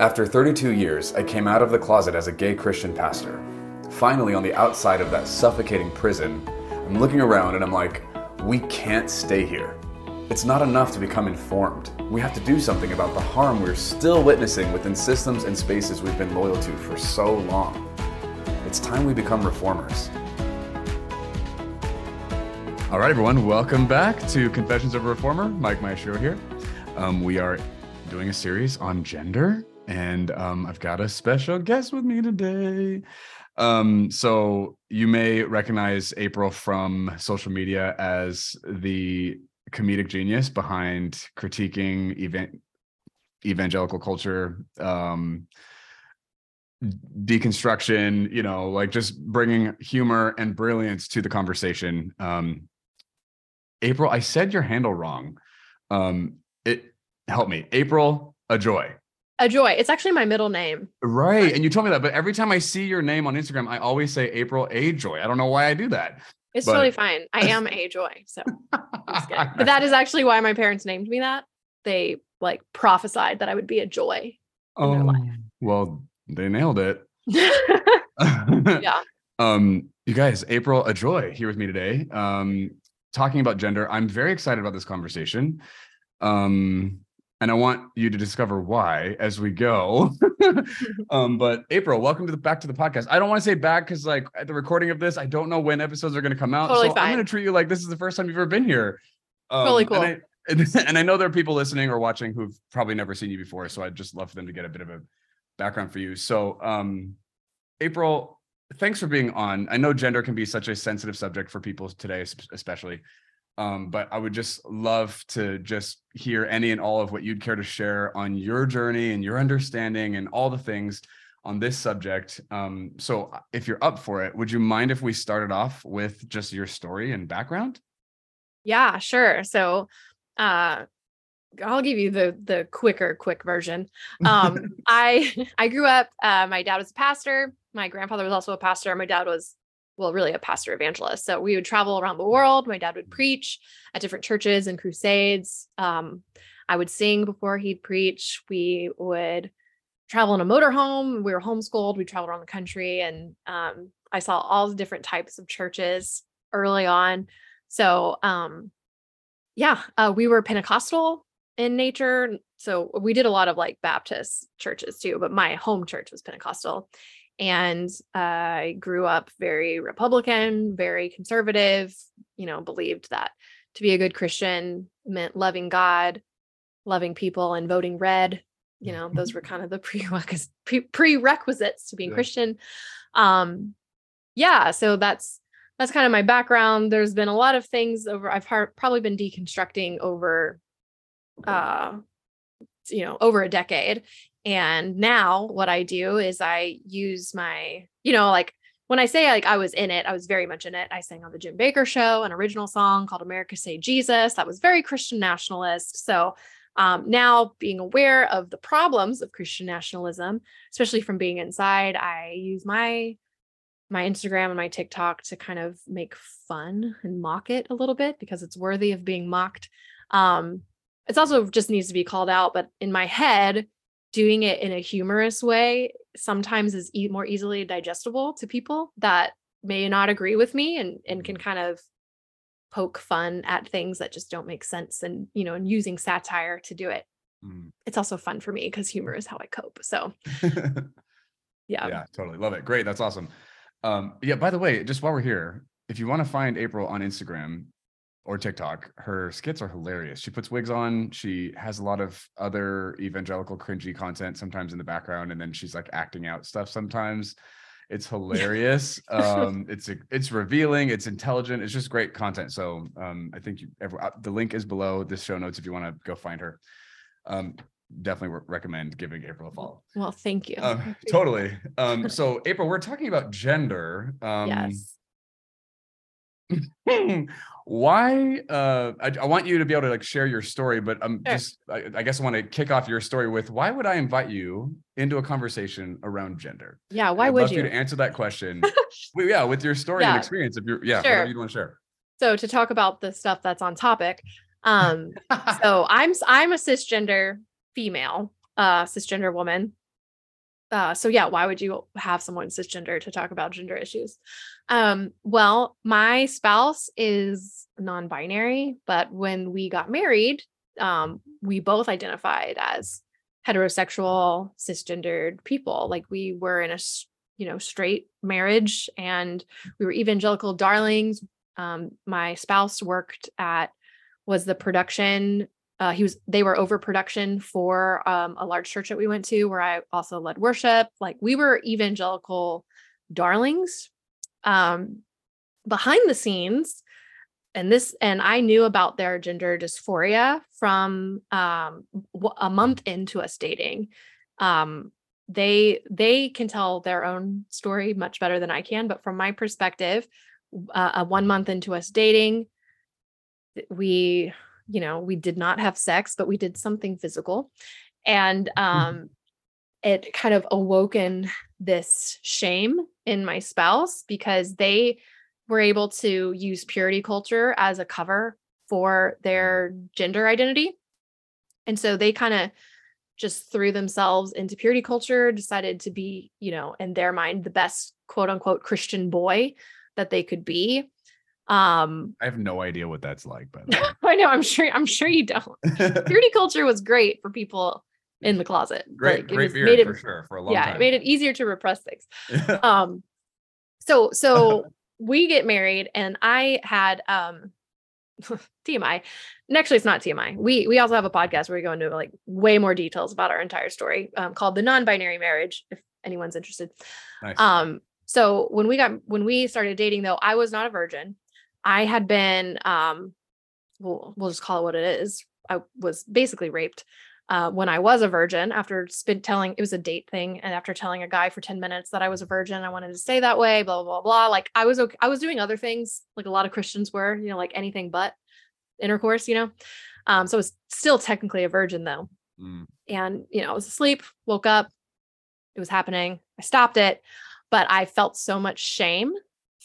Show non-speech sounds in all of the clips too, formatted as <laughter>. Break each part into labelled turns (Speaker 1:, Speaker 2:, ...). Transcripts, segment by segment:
Speaker 1: After 32 years, I came out of the closet as a gay Christian pastor. Finally, on the outside of that suffocating prison, I'm looking around and I'm like, we can't stay here. It's not enough to become informed. We have to do something about the harm we're still witnessing within systems and spaces we've been loyal to for so long. It's time we become reformers. All right, everyone, welcome back to Confessions of a Reformer. Mike Maestro here. Um, we are doing a series on gender, and um, I've got a special guest with me today. Um, so you may recognize April from social media as the comedic genius behind critiquing evan- evangelical culture, um, deconstruction, you know, like just bringing humor and brilliance to the conversation. Um, April, I said your handle wrong. Um, it help me. April, a joy.
Speaker 2: A joy. It's actually my middle name.
Speaker 1: Right. And you told me that, but every time I see your name on Instagram, I always say April A Joy. I don't know why I do that.
Speaker 2: It's
Speaker 1: But-
Speaker 2: totally fine. I <laughs> am a joy. So, <laughs> but that is actually why my parents named me that. They like prophesied that I would be a joy.
Speaker 1: oh,
Speaker 2: life.
Speaker 1: well, they nailed it. <laughs>
Speaker 2: yeah.
Speaker 1: Um, you guys, April Ajoy here with me today. Um, talking about gender. I'm very excited about this conversation. Um, and I want you to discover why as we go. <laughs> <laughs> um, but April, welcome to the back to the podcast. I don't want to say back because like at the recording of this, I don't know when episodes are going to come out.
Speaker 2: Totally
Speaker 1: so I'm going to treat you like this is the first time you've ever been here. Um,
Speaker 2: Totally
Speaker 1: and
Speaker 2: cool.
Speaker 1: I- <laughs> And and I know there are people listening or watching who've probably never seen you before, so I'd just love for them to get a bit of a background for you. So, um, April, thanks for being on. I know gender can be such a sensitive subject for people today, especially. Um, but I would just love to just hear any and all of what you'd care to share on your journey and your understanding and all the things on this subject. Um, so, if you're up for it, would you mind if we started off with just your story and background?
Speaker 2: Yeah, sure. So uh I'll give you the the quicker quick version. Um <laughs> I <laughs> I grew up uh my dad was a pastor, my grandfather was also a pastor, my dad was well really a pastor evangelist. So we would travel around the world. My dad would preach at different churches and crusades. Um I would sing before he'd preach. We would travel in a motorhome. We were homeschooled. We traveled around the country and um I saw all the different types of churches early on. So um yeah, uh, we were Pentecostal in nature. So we did a lot of like Baptist churches too, but my home church was Pentecostal. And uh, I grew up very Republican, very conservative, you know, believed that to be a good Christian meant loving God, loving people, and voting red. You know, those were <laughs> kind of the prerequisites, pre- prerequisites to being
Speaker 1: Yeah.
Speaker 2: Christian. Um, yeah, so that's that's kind of my background. There's been a lot of things over I've har- probably been deconstructing over uh you know, over a decade. And now what I do is I use my, you know, like when I say like I was in it, I was very much in it. I sang on the Jim Bakker show, an original song called America Say Jesus. That was very Christian nationalist. So um, now being aware of the problems of Christian nationalism, especially from being inside, I use my my Instagram and my TikTok to kind of make fun and mock it a little bit because it's worthy of being mocked. Um, it's also just needs to be called out, but in my head, doing it in a humorous way sometimes is e- more easily digestible to people that may not agree with me and and can kind of poke fun at things that just don't make sense and you know and using satire to do it
Speaker 1: Mm.
Speaker 2: it's also fun for me because humor is how i cope so <laughs> yeah
Speaker 1: yeah, totally love it. Great, that's awesome. Um, yeah. By the way, just while we're here, if you want to find April on Instagram or TikTok, her skits are hilarious. She puts wigs on. She has a lot of other evangelical cringy content sometimes in the background, and then she's like acting out stuff sometimes. It's <laughs> hilarious. um, it's it's revealing. It's intelligent. It's just great content. So um, I think you, every, uh, the link is below this show notes if you want to go find her. Um, definitely re- recommend giving April a follow.
Speaker 2: well thank you
Speaker 1: Um, totally. Um, <laughs> so April, we're talking about gender. Um,
Speaker 2: yes <laughs>
Speaker 1: why? Uh, I, I want you to be able to like share your story, but I'm
Speaker 2: Sure.
Speaker 1: just, I, I guess I want to kick off your story with why would I invite you into a conversation around gender?
Speaker 2: yeah why
Speaker 1: I'd
Speaker 2: would
Speaker 1: love
Speaker 2: you
Speaker 1: to answer that question. <laughs> well, yeah, with your story and experience. If you're, yeah,
Speaker 2: Sure.
Speaker 1: you want to share.
Speaker 2: so to talk about the stuff that's on topic um <laughs> so i'm i'm a cisgender female uh cisgender woman uh, so yeah, why would you have someone cisgender to talk about gender issues? Um, well, my spouse is non-binary, but when we got married, um, we both identified as heterosexual, cisgendered people. Like we were in a you know straight marriage, and we were evangelical darlings. Um, my spouse worked at was the production uh, he was they were overproduction for um, a large church that we went to where i also led worship. Like we were evangelical darlings um, behind the scenes. And this and i knew about their gender dysphoria from um, a month into us dating. Um, they they can tell their own story much better than i can but from my perspective uh, one month into us dating we you know, we did not have sex, but we did something physical. And mm-hmm. um, mm-hmm. it kind of awoken this shame in my spouse because they were able to use purity culture as a cover for their gender identity. And so they kind of just threw themselves into purity culture, decided to be, you know, in their mind, the best quote unquote Christian boy that they could be.
Speaker 1: Um, I have no idea what that's like, but <laughs>
Speaker 2: I know I'm sure I'm sure you don't. <laughs> Purity culture was great for people in the closet.
Speaker 1: Great, like, great beer made it, for sure for a long
Speaker 2: yeah,
Speaker 1: time.
Speaker 2: Yeah, it made it easier to repress things. <laughs> um, so so we get married, and I had um TMI. And actually, it's not TMI. We we also have a podcast where we go into like way more details about our entire story, um, called the non-binary marriage. If anyone's interested. Nice. Um. So when we got when we started dating, though, I was not a virgin. I had been, um, we'll, we'll just call it what it is. I was basically raped uh, when I was a virgin after spin telling it was a date thing. And after telling a guy for 10 minutes that I was a virgin, I wanted to stay that way, blah, blah, blah, blah. Like I was, okay, I was doing other things like a lot of Christians were, you know, like anything but intercourse, you know? Um, so I was still technically a virgin though. Mm. And, you know, I was asleep, woke up, it was happening. I stopped it, but I felt so much shame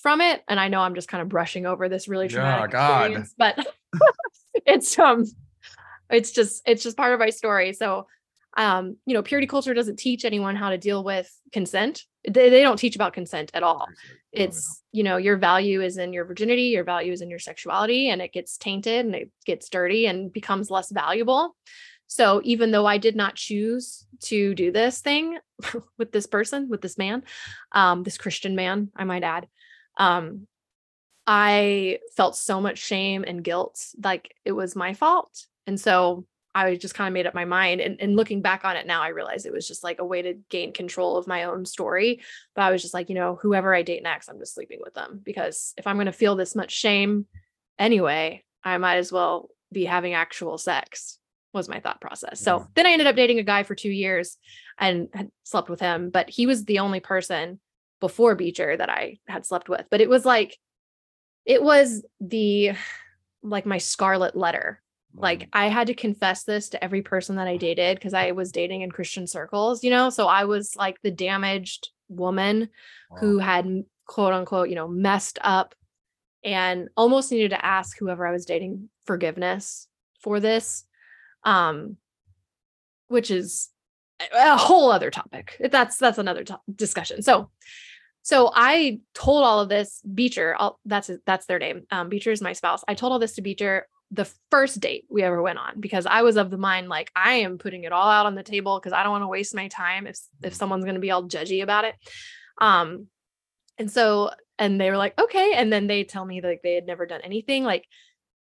Speaker 2: from it. And I know I'm just kind of brushing over this really traumatic experience, but <laughs> it's um it's just it's just part of my story. So um, you know, purity culture doesn't teach anyone how to deal with consent. They, they don't teach about consent at all. It's, you know, your value is in your virginity, your value is in your sexuality, and it gets tainted and it gets dirty and becomes less valuable. So even though I did not choose to do this thing <laughs> with this person, with this man, um, this Christian man, I might add, um i felt so much shame and guilt like it was my fault and so i just kind of made up my mind and, and looking back on it now i realized it was just like a way to gain control of my own story but i was just like you know whoever i date next i'm just sleeping with them because if i'm going to feel this much shame anyway i might as well be having actual sex was my thought process. So yeah. then I ended up dating a guy for two years and had slept with him, but he was the only person before Beecher that I had slept with. But it was like, it was the like my scarlet letter. Like mm. I had to confess this to every person that I dated because I was dating in Christian circles, you know? So I was like the damaged woman wow. who had quote unquote, you know, messed up and almost needed to ask whoever I was dating forgiveness for this. Um, which is a whole other topic. That's that's another to- discussion. So, so I told all of this Beecher. I'll, that's that's their name. Um, Beecher is my spouse. I told all this to Beecher the first date we ever went on because I was of the mind like I am putting it all out on the table because I don't want to waste my time if if someone's going to be all judgy about it. Um, and so and they were like okay, and then they tell me like they had never done anything like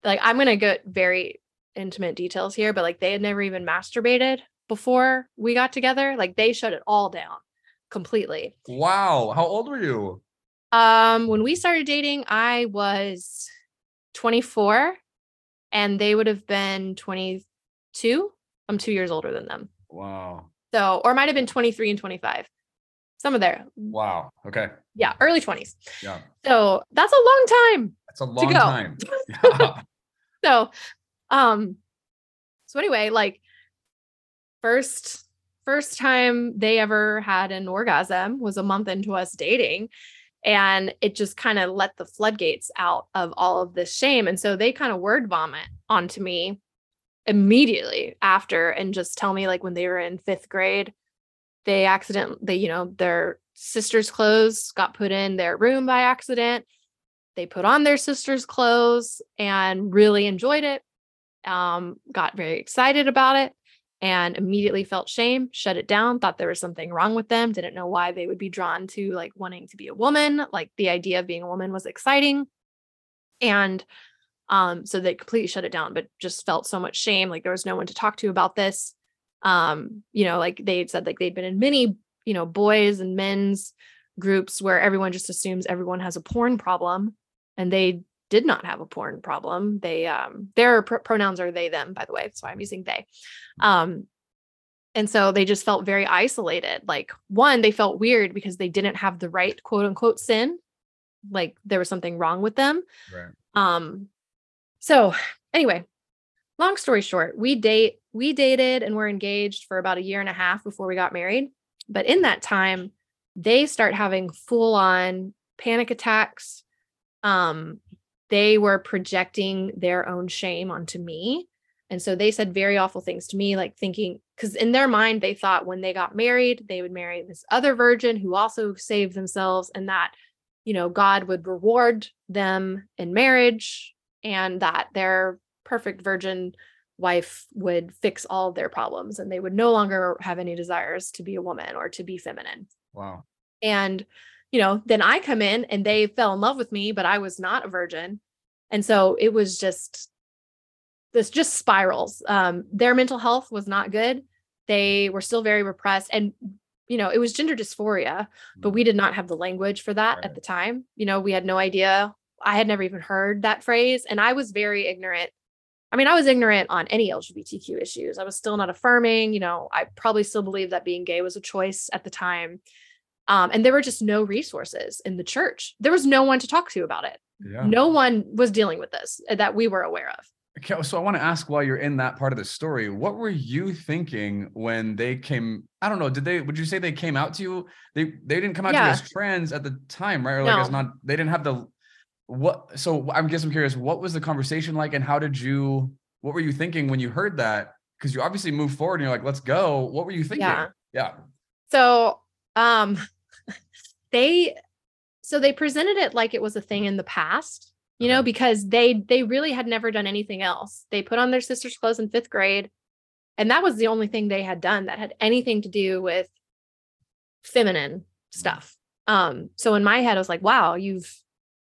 Speaker 2: like I'm gonna get very intimate details here, but like they had never even masturbated before we got together. Like they shut it all down completely.
Speaker 1: Wow. How old were you?
Speaker 2: Um, when we started dating, I was 24 and they would have been 22. I'm two years older than them.
Speaker 1: Wow.
Speaker 2: So, or might have been 23 and 25. Some of there.
Speaker 1: Wow. Okay.
Speaker 2: Yeah. Early 20s. Yeah. So that's a long time.
Speaker 1: That's a long time. <laughs> <laughs>
Speaker 2: Yeah. so, um, so anyway, like first first time they ever had an orgasm was a month into us dating and it just kind of let the floodgates out of all of this shame and so they kind of word vomit onto me immediately after and just tell me like when they were in 5th grade they accident they you know their sister's clothes got put in their room by accident. They put on their sister's clothes and really enjoyed it um, got very excited about it and immediately felt shame shut it down thought there was something wrong with them didn't know why they would be drawn to like wanting to be a woman like the idea of being a woman was exciting. And um, so they completely shut it down but just felt so much shame like there was no one to talk to about this. Um you know like they said like they'd been in many you know boys and men's groups where everyone just assumes everyone has a porn problem and they did not have a porn problem. They um their pr- pronouns are they them by the way that's why i'm using they. Um and so they just felt very isolated. Like one they felt weird because they didn't have the right quote unquote sin. Like there was something wrong with them.
Speaker 1: Right.
Speaker 2: um so anyway long story short we date we dated and were engaged for about a year and a half before we got married. But in that time they start having full on panic attacks. Um they were projecting their own shame onto me and so they said very awful things to me like thinking cuz in their mind they thought when they got married they would marry this other virgin who also saved themselves and that you know God would reward them in marriage and that their perfect virgin wife would fix all their problems and they would no longer have any desires to be a woman or to be feminine.
Speaker 1: Wow.
Speaker 2: And, you know, then I come in and they fell in love with me, but I was not a virgin. And so it was just this just spirals. Um, their mental health was not good. They were still very repressed. And, you know, it was gender dysphoria, but we did not have the language for that
Speaker 1: Right.
Speaker 2: at the time. You know, we had no idea. I had never even heard that phrase. And I was very ignorant I mean, I was ignorant on any LGBTQ issues. I was still not affirming. You know, I probably still believed that being gay was a choice at the time. Um, and there were just no resources in the church. There was no one to talk to about it.
Speaker 1: Yeah.
Speaker 2: No one was dealing with this uh, that we were aware of.
Speaker 1: Okay, so I want to ask while you're in that part of the story, what were you thinking when they came? I don't know. Did they? Would you say they came out to you? They they didn't come out to you
Speaker 2: Yeah.
Speaker 1: as trans at the time, right? Or like as
Speaker 2: No.
Speaker 1: not. They didn't have the. What? So I'm guess I'm curious. What was the conversation like, and how did you? What were you thinking when you heard that? Because you obviously moved forward, and you're like, "Let's go." What were you thinking?
Speaker 2: Yeah.
Speaker 1: Yeah.
Speaker 2: So, um, <laughs> they, so they presented it like it was a thing in the past, you know, because they they really had never done anything else. They put on their sister's clothes in fifth grade, and that was the only thing they had done that had anything to do with feminine stuff. Um, so in my head, I was like, wow, you've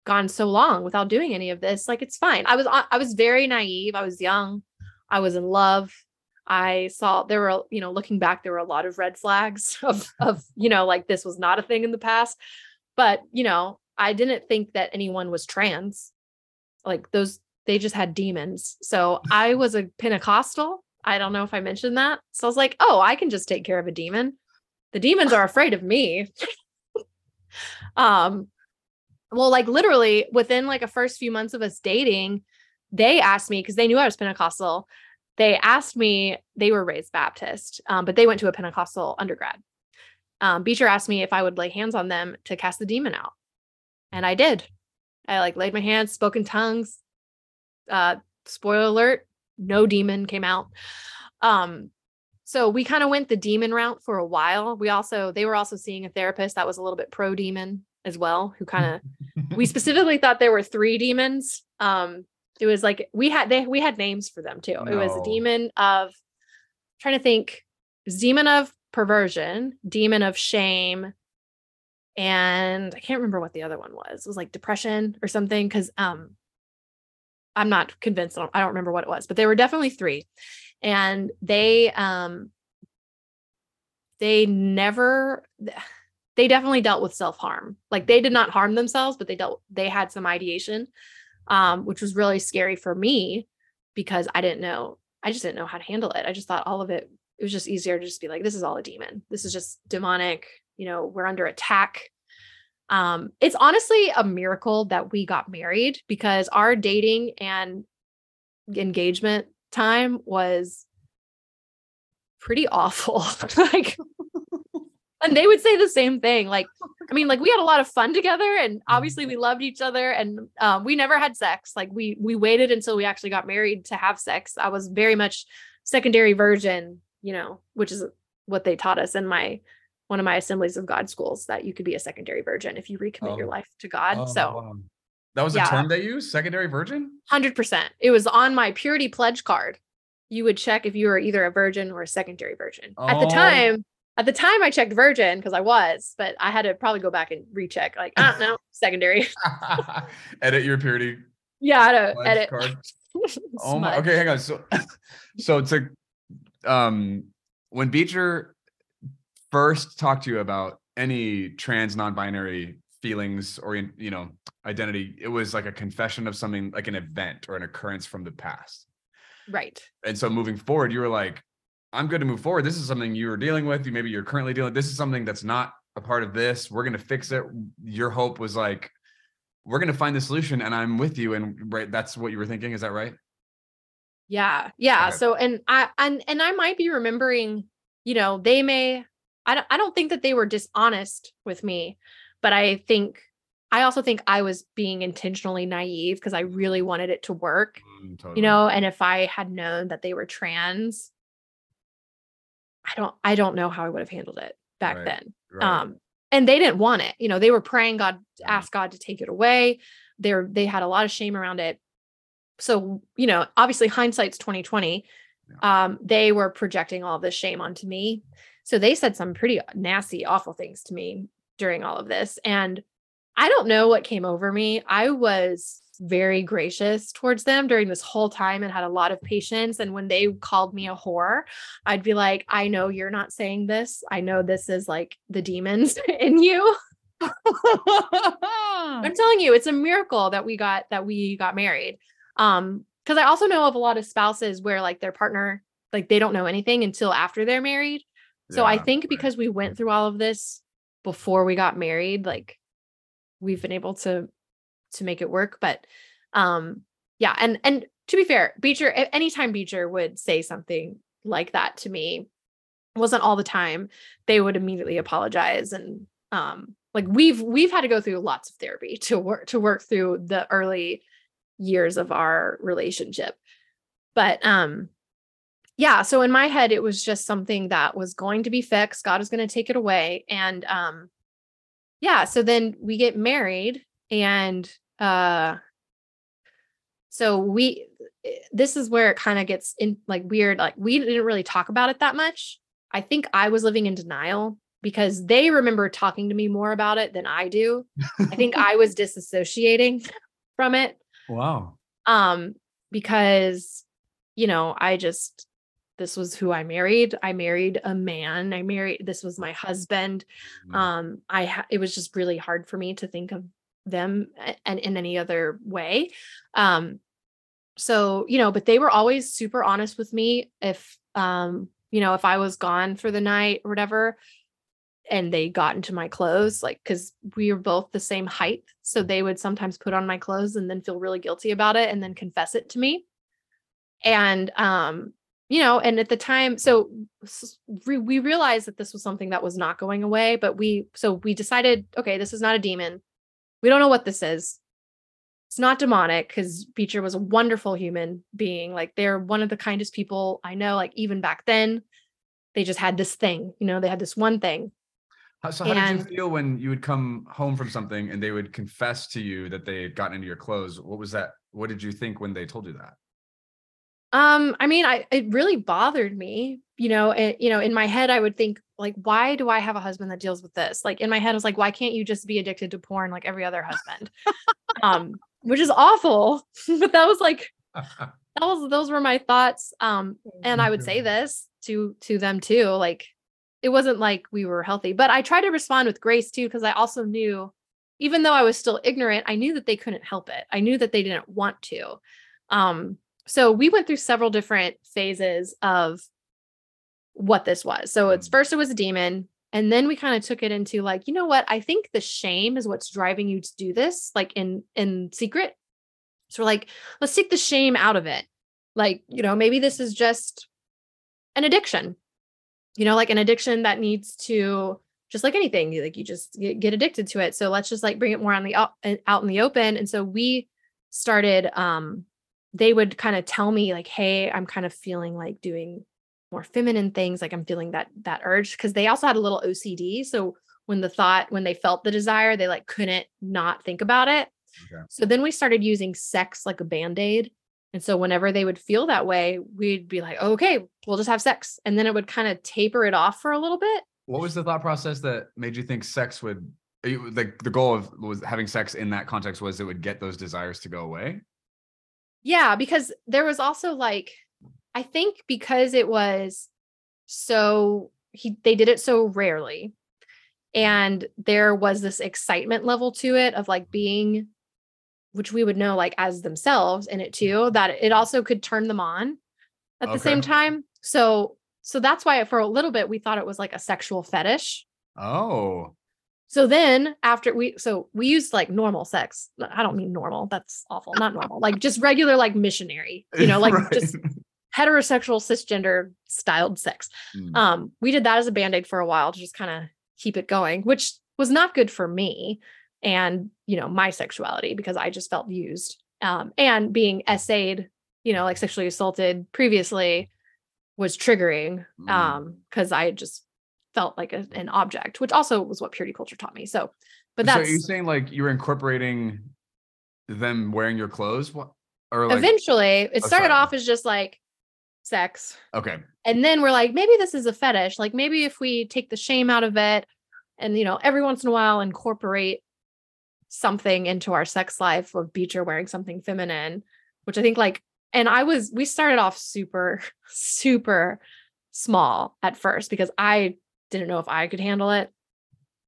Speaker 2: gone so long without doing any of this. Like it's fine. I was I was very naive. I was young. I was in love. I saw there were, you know, looking back, there were a lot of red flags <laughs> of of, you know, like this was not a thing in the past. But, you know, I didn't think that anyone was trans. Like those, they just had demons. So I was a Pentecostal. I don't know if I mentioned that. So I was like, oh, I can just take care of a demon. The demons are afraid of me. <laughs> um, well, like literally within like a first few months of us dating, they asked me because they knew I was Pentecostal. They asked me, they were raised Baptist, um, but they went to a Pentecostal undergrad. Um, Beecher asked me if I would lay hands on them to cast the demon out. And I did. I like laid my hands, spoke in tongues. Uh, spoiler alert, no demon came out. Um, so we kind of went the demon route for a while. We also, they were also seeing a therapist that was a little bit pro demon as well, who kind of we <laughs> specifically thought there were three demons. Um, it was like we had they we had names for them too. It was a
Speaker 1: No.
Speaker 2: demon of trying to think, demon of perversion, demon of shame, and I can't remember what the other one was. It was like depression or something. Cause um I'm not convinced. I don't, I don't remember what it was, but there were definitely three. And they um they never they definitely dealt with self-harm. Like they did not harm themselves, but they dealt they had some ideation, um, which was really scary for me because I didn't know, I just didn't know how to handle it. I just thought all of it, it was just easier to just be like, this is all a demon. This is just demonic, you know, we're under attack. Um, it's honestly a miracle that we got married because our dating and engagement time was pretty awful. <laughs> like and they would say the same thing like i mean like we had a lot of fun together and obviously we loved each other and um, we never had sex like we we waited until we actually got married to have sex i was very much secondary virgin you know which is what they taught us in my one of my assemblies of God schools that you could be a secondary virgin if you recommit your
Speaker 1: Oh.
Speaker 2: life to God.
Speaker 1: Oh,
Speaker 2: so
Speaker 1: wow. that was
Speaker 2: yeah.
Speaker 1: term they used, secondary virgin.
Speaker 2: hundred percent. It was on my purity pledge card. You would check if you were either a virgin or a secondary virgin. At the
Speaker 1: Oh.
Speaker 2: time, at the time I checked virgin because I was, but I had to probably go back and recheck. Like, ah, no, <laughs> secondary. <laughs>
Speaker 1: Edit your purity
Speaker 2: yeah, I
Speaker 1: pledge
Speaker 2: edit.
Speaker 1: card. <laughs> Oh my. Okay, hang on. So, <coughs> so to um, when Beecher first talked to you about any trans non-binary feelings or you know identity, it was like a confession of something like an event or an occurrence from the past.
Speaker 2: Right.
Speaker 1: And so moving forward, you were like, I'm good to move forward. This is something you were dealing with. You maybe you're currently dealing. This is something that's not a part of this. We're gonna fix it. Your hope was like, we're gonna find the solution, and I'm with you. And right, that's what you were thinking. Is that right?
Speaker 2: Yeah. Yeah.
Speaker 1: Okay.
Speaker 2: So and I and and I might be remembering, you know, they may I don't I don't think that they were dishonest with me, but I think I also think I was being intentionally naive because I really wanted it to work,
Speaker 1: Mm, totally.
Speaker 2: you know, and if I had known that they were trans, I don't I don't know how I would have handled it back
Speaker 1: Right,
Speaker 2: then.
Speaker 1: Right.
Speaker 2: Um and they didn't want it. You know, they were praying God
Speaker 1: Yeah.
Speaker 2: ask God to take it away. They're they had a lot of shame around it. So, you know, obviously hindsight's 2020. Um, they were projecting all this shame onto me. So they said some pretty nasty, awful things to me during all of this. And I don't know what came over me. I was very gracious towards them during this whole time and had a lot of patience. And when they called me a whore, I'd be like, I know you're not saying this. I know this is like the demons <laughs> in you. I'm <laughs> telling you, it's a miracle that we got that we got married. Um, because I also know of a lot of spouses where like their partner, like they don't know anything until after they're married. So I think
Speaker 1: right.
Speaker 2: because we went through all of this before we got married, like we've been able to to make it work. But um, yeah, and and to be fair, Beecher, anytime Beecher would say something like that to me, wasn't all the time. They would immediately apologize and um like we've we've had to go through lots of therapy <laughs> to work to work through the early years of our relationship. But um yeah, so in my head it was just something that was going to be fixed. God is going to take it away and um yeah, so then we get married and uh so we eh, this is where it kind of gets in like weird like we didn't really talk about it that much. I think I was living in denial because they remember talking to me more about it than I do. I think <laughs> I was disassociating <laughs> from it
Speaker 1: wow.
Speaker 2: um because you know i just this was who i married i married a man i married this was my husband
Speaker 1: Mm,
Speaker 2: um i ha- it was just really hard for me to think of them and in any other way um so you know but they were always super honest with me if um you know if i was gone for the night or whatever and they got into my clothes like because we were both the same height so they would sometimes put on my clothes and then feel really guilty about it and then confess it to me. And um you know and at the time so we realized that this was something that was not going away but we so we decided okay this is not a demon we don't know what this is it's not demonic because Beecher was a wonderful human being like they're one of the kindest people i know like even back then they just had this thing you know they had this one thing
Speaker 1: How, so how did you feel when you would come home from something and they would confess to you that they had gotten into your clothes? What was that? What did you think when they told you that?
Speaker 2: Um, I mean, I it really bothered me, you know, it, you know, in my head I would think like why do I have a husband that deals with this? Like in my head I was like why can't you just be addicted to porn like every other husband? um, which is awful. <laughs> but that was like <laughs> that was those were my thoughts. Um, and I would say this to to them too, like it wasn't like we were healthy, but I tried to respond with grace too because I also knew even though I was still ignorant, I knew that they couldn't help it. I knew that they didn't want to. Um, so we went through several different phases of what this was. So it's
Speaker 1: Mm.
Speaker 2: first it was a demon, and then we kind of took it into like, you know what? I think the shame is what's driving you to do this, like in in secret. So we're like, let's take the shame out of it. Like, you know, maybe this is just an addiction. You know, like an addiction that needs to just like anything, like you just get, addicted to it. So let's just like bring it more on the out, out in the open. And so we started um they would kind of tell me like, "Hey, I'm kind of feeling like doing more feminine things like i'm feeling that that urge because they also had a little ocd so when the thought when they felt the desire they like couldn't not think about it
Speaker 1: Okay.
Speaker 2: so then we started using sex like a band-aid and so whenever they would feel that way we'd be like okay we'll just have sex and then it would kind of taper it off for a little bit
Speaker 1: What was the thought process that made you think sex would eh, you- like the goal of was having sex in that context was it would get those desires to go away?
Speaker 2: Yeah, because there was also like I think because it was so he they did it so rarely and there was this excitement level to it of like being which we would know like as themselves in it too that it also could turn them on at the same time. So so that's why for a little bit we thought it was like a sexual fetish.
Speaker 1: Oh,
Speaker 2: So then after we so we used like normal sex. I don't mean normal. That's awful. Not normal. Like just regular like missionary. You know, <laughs> like
Speaker 1: Right.
Speaker 2: just heterosexual cisgender styled sex.
Speaker 1: Mm.
Speaker 2: Um we did that as a band-aid for a while to just kind of keep it going, which was not good for me and, you know, my sexuality because I just felt used. Um and being SA'd, you know, like sexually assaulted previously was triggering
Speaker 1: Mm.
Speaker 2: um because I just felt like a, an object, which also was what purity culture taught me. So, but
Speaker 1: so you're saying like you were incorporating them wearing your clothes? What or like
Speaker 2: eventually it
Speaker 1: Oh,
Speaker 2: started off as just like sex
Speaker 1: okay.
Speaker 2: and then we're like maybe this is a fetish like maybe if we take the shame out of it and you know every once in a while incorporate something into our sex life of beecher wearing something feminine which i think like and i was we started off super <laughs> super small at first because i didn't know if i could handle it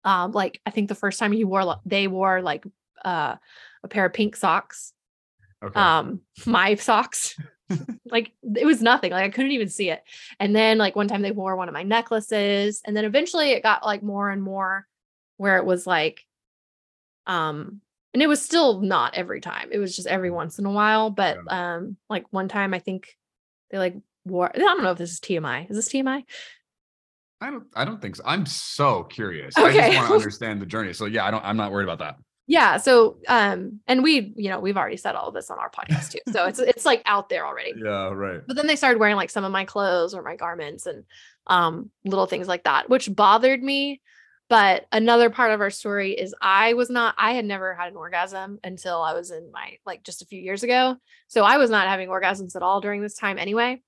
Speaker 2: um like i think the first time he wore they wore like uh a pair of pink socks
Speaker 1: Okay.
Speaker 2: um <laughs> my socks like it was nothing like i couldn't even see it and then like one time they wore one of my necklaces and then eventually it got like more and more where it was like um and it was still not every time it was just every once in a while but um like one time i think they like wore i don't know if this is tmi is this tmi
Speaker 1: I don't I don't think so. I'm so curious. I
Speaker 2: Okay.
Speaker 1: just want to understand the journey. So yeah, I don't I'm not worried about that.
Speaker 2: Yeah so um and we you know we've already said all of this on our podcast too so it's <laughs> it's like out there already
Speaker 1: Yeah, right.
Speaker 2: but then they started wearing like some of my clothes or my garments and um little things like that which bothered me but another part of our story is i was not i had never had an orgasm until i was in my like just a few years ago so i was not having orgasms at all during this time anyway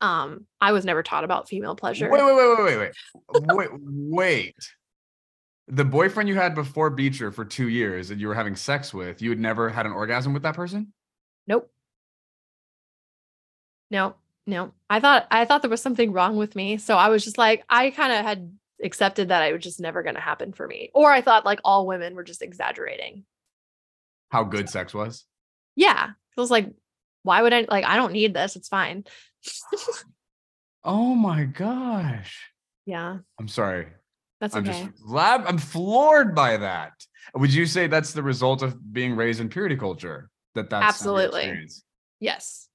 Speaker 2: um i was never taught about female pleasure
Speaker 1: Wait, wait, wait, wait, wait, wait. <laughs> wait, wait. The boyfriend you had before Beecher for two years and you were having sex with, you had never had an orgasm with that person?
Speaker 2: nope no no i thought i thought there was something wrong with me so i was just like i kind of had accepted that it was just never going to happen for me or i thought like all women were just exaggerating
Speaker 1: How good sex was?
Speaker 2: Yeah. I was like, why would I like I don't need this. It's fine.
Speaker 1: Oh my gosh.
Speaker 2: yeah.
Speaker 1: I'm sorry.
Speaker 2: That's
Speaker 1: I'm
Speaker 2: okay.
Speaker 1: just lab I'm floored by that. Would you say that's the result of being raised in purity culture? That that's
Speaker 2: Absolutely. yes.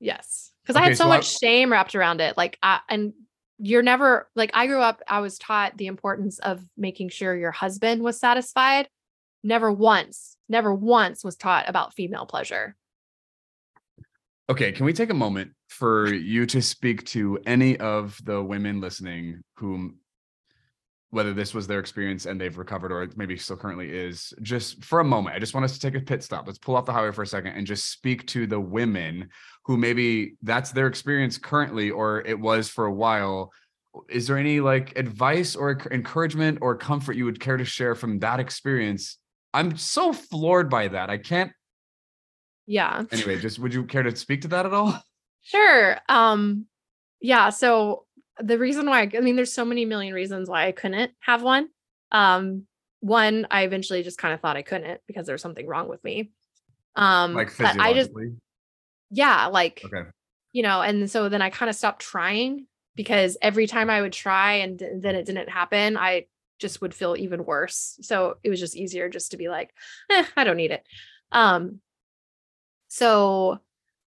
Speaker 2: Yes. Because I had so
Speaker 1: so I-
Speaker 2: much shame wrapped around it. Like I and you're never like I grew up, I was taught the importance of making sure your husband was satisfied. Never once, never once was taught about female pleasure.
Speaker 1: Okay, can we take a moment for you to speak to any of the women listening whom whether this was their experience and they've recovered or maybe still currently is just for a moment i just want us to take a pit stop. Let's pull off the highway for a second and just speak to the women who maybe that's their experience currently or it was for a while. Is there any like advice or encouragement or comfort you would care to share from that experience? I'm so floored by that. I can't
Speaker 2: Yeah.
Speaker 1: anyway just would you care to speak to that at all?
Speaker 2: Sure. Um yeah, so the reason why I mean there's so many million reasons why I couldn't have one. Um one I eventually just kind of thought I couldn't because there was something wrong with me. Um
Speaker 1: like
Speaker 2: but I just yeah, like
Speaker 1: okay
Speaker 2: you know, and so then I kind of stopped trying because every time I would try and th- then it didn't happen, I just would feel even worse. So it was just easier just to be like, eh, I don't need it. Um, so,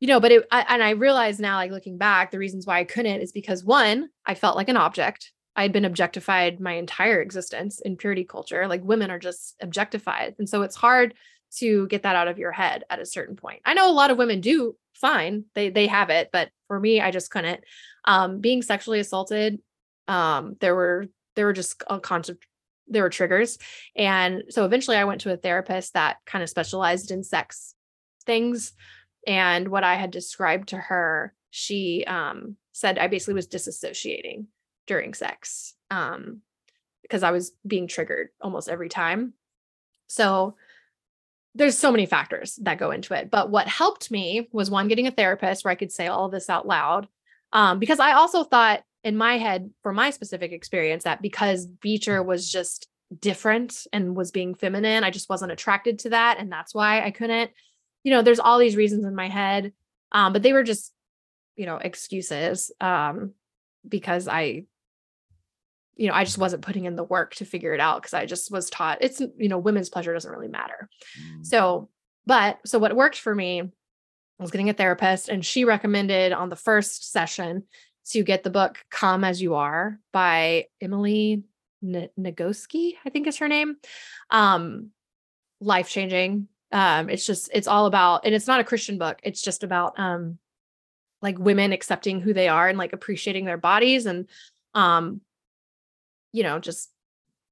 Speaker 2: you know, but it, I, and I realize now, like looking back, the reasons why I couldn't is because one, I felt like an object. I had been objectified my entire existence in purity culture. Like women are just objectified. And so it's hard to get that out of your head at a certain point. I know a lot of women do fine. They they have it, but for me, I just couldn't. Um, being sexually assaulted, um, there were there were just a concept there were triggers. And so eventually I went to a therapist that kind of specialized in sex things. And what I had described to her, she um, said I basically was disassociating during sex um, because I was being triggered almost every time. So there's so many factors that go into it. But what helped me was one, getting a therapist where I could say all of this out loud. Um, because I also thought in my head, for my specific experience, that because Beecher was just different and was being feminine, I just wasn't attracted to that. And that's why I couldn't, you know, there's all these reasons in my head. Um, but they were just, you know, excuses. Um, because I you know, I just wasn't putting in the work to figure it out because I just was taught it's, you know, women's pleasure doesn't really matter. Mm. So, but so what worked for me I was getting a therapist and she recommended on the first session to get the book Come As You Are by Emily N- Nagoski, I think is her name. Um, life changing. Um, it's just, it's all about, and it's not a Christian book. It's just about, um, like women accepting who they are and like appreciating their bodies and, um, you know, just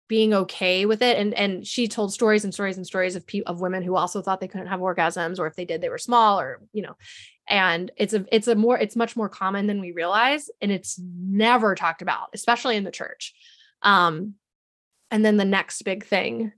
Speaker 2: being okay with it. And and she told stories and stories and stories of people of women who also thought they couldn't have orgasms, or if they did, they were small, or you know. And it's a it's a more it's much more common than we realize, and it's never talked about, especially in the church. Um, and then the next big thing,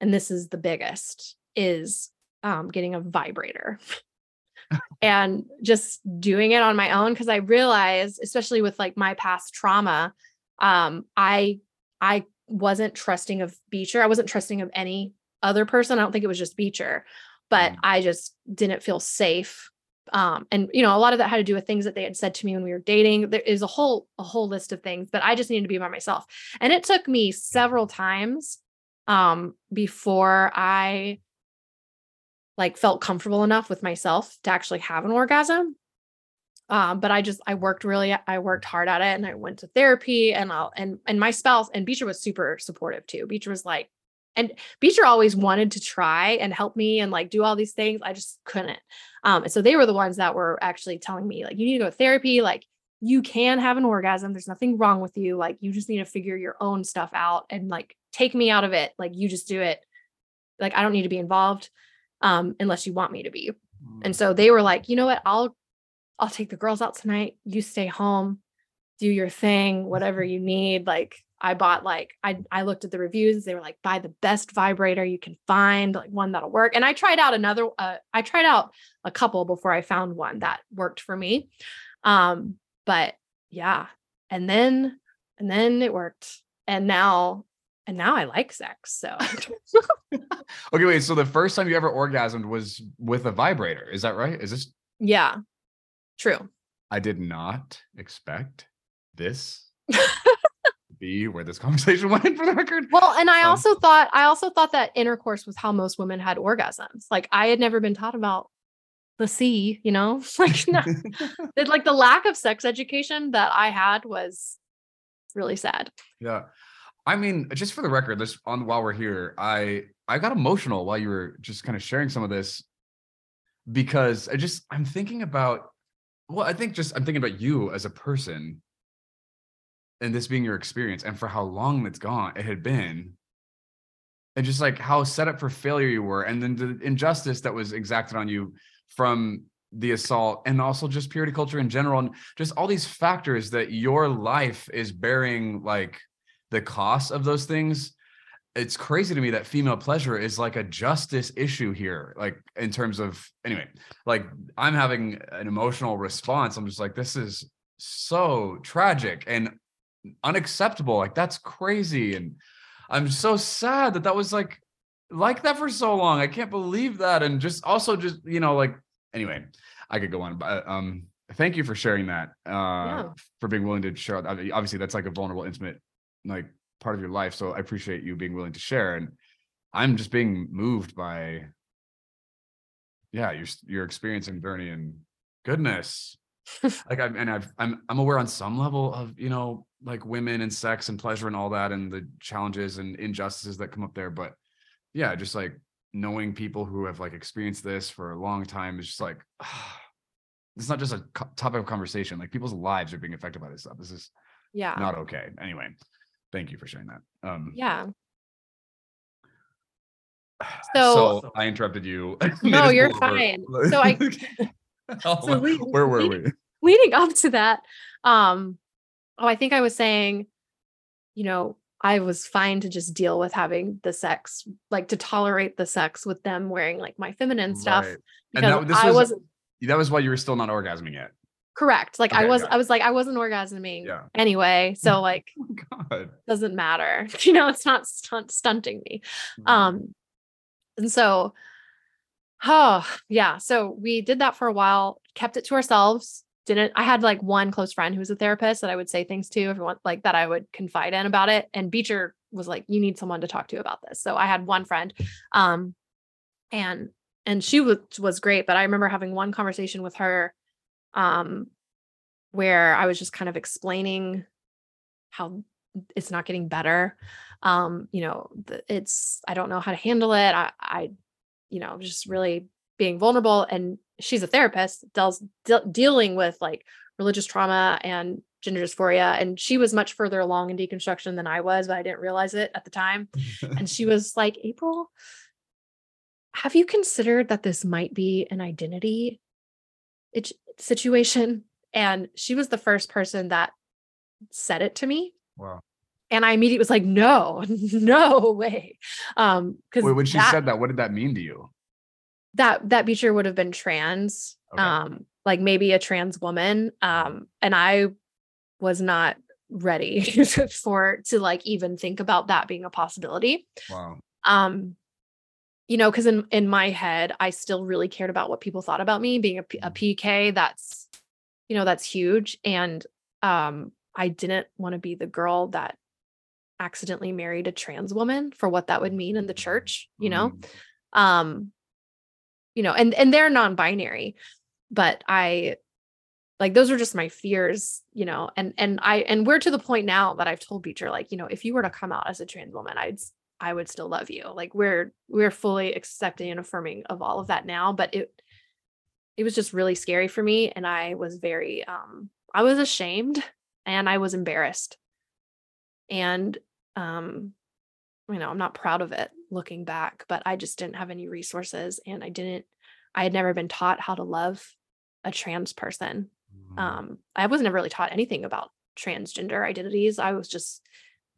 Speaker 2: and this is the biggest, is um, getting a vibrator. <laughs> and just doing it on my own because I realized, especially with like my past trauma, um, I I wasn't trusting of Beecher. I wasn't trusting of any other person. I don't think it was just Beecher, but mm. I just didn't feel safe. Um, and you know, a lot of that had to do with things that they had said to me when we were dating. There is a whole a whole list of things, but I just needed to be by myself. And it took me several times um before I like felt comfortable enough with myself to actually have an orgasm. Um, but I just I worked really I worked hard at it and I went to therapy and I'll and and my spouse and Beecher was super supportive too. Beecher was like, and Beecher always wanted to try and help me and like do all these things. I just couldn't. Um, and so they were the ones that were actually telling me, like, you need to go to therapy, like you can have an orgasm. There's nothing wrong with you. Like you just need to figure your own stuff out and like take me out of it. Like you just do it. Like I don't need to be involved um, unless you want me to be. And mm. so they were like, you know what? I'll I'll take the girls out tonight. You stay home, do your thing, whatever you need. Like I bought like I I looked at the reviews. They were like buy the best vibrator you can find, like one that'll work. And I tried out another uh, I tried out a couple before I found one that worked for me. Um but yeah. And then and then it worked. And now and now I like sex. So <laughs>
Speaker 1: Okay, wait. So the first time you ever orgasmed was with a vibrator. Is that right? Is this
Speaker 2: Yeah. True.
Speaker 1: I did not expect this <laughs> be where this conversation <laughs> went for the record.
Speaker 2: Well, and I um, also thought I also thought that intercourse was how most women had orgasms. Like I had never been taught about the sea, you know? Like no, like the lack of sex education that I had was really sad.
Speaker 1: Yeah. I mean, just for the record, this on while we're here, I I got emotional while you were just kind of sharing some of this because I just I'm thinking about well, I think just I'm thinking about you as a person and this being your experience and for how long it's gone it had been. And just like how set up for failure you were and then the injustice that was exacted on you from the assault and also just purity culture in general and just all these factors that your life is bearing like the cost of those things it's crazy to me that female pleasure is like a justice issue here like in terms of anyway like i'm having an emotional response. I'm just like this is so tragic and unacceptable. Like that's crazy. And i'm so sad that that was like like that for so long. I can't believe that. And just also just you know like anyway i could go on but um thank you for sharing that uh yeah. for being willing to share. Obviously that's like a vulnerable intimate like part of your life. So I appreciate you being willing to share. And I'm just being moved by, yeah, your your experience in Bernie and goodness. <laughs> like I'm and I've I'm I'm aware on some level of you know like women and sex and pleasure and all that and the challenges and injustices that come up there. But yeah, just like knowing people who have like experienced this for a long time is just like <sighs> it's not just a co- topic of conversation. Like people's lives are being affected by this stuff. This is
Speaker 2: yeah
Speaker 1: not okay. Anyway, thank you for sharing that. Um,
Speaker 2: yeah <sighs>
Speaker 1: so,
Speaker 2: So-
Speaker 1: I interrupted you. <laughs>
Speaker 2: No, you're
Speaker 1: over-
Speaker 2: fine. So I- <laughs> <laughs>
Speaker 1: Oh,
Speaker 2: So we-
Speaker 1: where were
Speaker 2: we-
Speaker 1: we?
Speaker 2: leading up to that um oh i think i was saying you know i was fine to just deal with having the sex like to tolerate the sex with them wearing like my feminine stuff
Speaker 1: Right. And
Speaker 2: because
Speaker 1: that-
Speaker 2: i
Speaker 1: was-
Speaker 2: wasn't
Speaker 1: That was why you were still not orgasming yet.
Speaker 2: Correct like i was i was like i wasn't orgasming
Speaker 1: Yeah.
Speaker 2: anyway so <laughs> like
Speaker 1: Oh God.
Speaker 2: doesn't matter <laughs> you know it's not stunt- stunting me um and so oh yeah so we did that for a while kept it to ourselves didn't i had like one close friend who was a therapist that i would say things to if want like that i would confide in about it and beecher was like you need someone to talk to about this so i had one friend um and and she was was great but i remember having one conversation with her um where i was just kind of explaining how it's not getting better. Um you know it's i don't know how to handle it. I i you know just really being vulnerable and she's a therapist deals de- dealing with like religious trauma and gender dysphoria and she was much further along in deconstruction than i was but i didn't realize it at the time. And she <laughs> was like april have you considered that this might be an identity it- situation and she was the first person that said it to me
Speaker 1: wow.
Speaker 2: and I immediately was like, no, <laughs> no way. Um, because
Speaker 1: when she
Speaker 2: that,
Speaker 1: said that, what did that mean to you?
Speaker 2: that that Beecher would have been trans,
Speaker 1: Okay.
Speaker 2: um, like maybe a trans woman. Um, and I was not ready <laughs> for to like even think about that being a possibility.
Speaker 1: Wow.
Speaker 2: Um, you know, because in in my head, I still really cared about what people thought about me being a, a PK. That's, you know, that's huge. And um, I didn't want to be the girl that accidentally married a trans woman for what that would mean in the church, you know?
Speaker 1: Mm.
Speaker 2: um you know and and they're non-binary but i like those are just my fears you know and and i and we're to the point now that i've told beecher like you know if you were to come out as a trans woman i'd i would still love you. Like we're we're fully accepting and affirming of all of that now but it it was just really scary for me and i was very um i was ashamed and i was embarrassed. And um you know i'm not proud of it looking back but i just didn't have any resources and i didn't i had never been taught how to love a trans person.
Speaker 1: Mm.
Speaker 2: um i was never really taught anything about transgender identities. I was just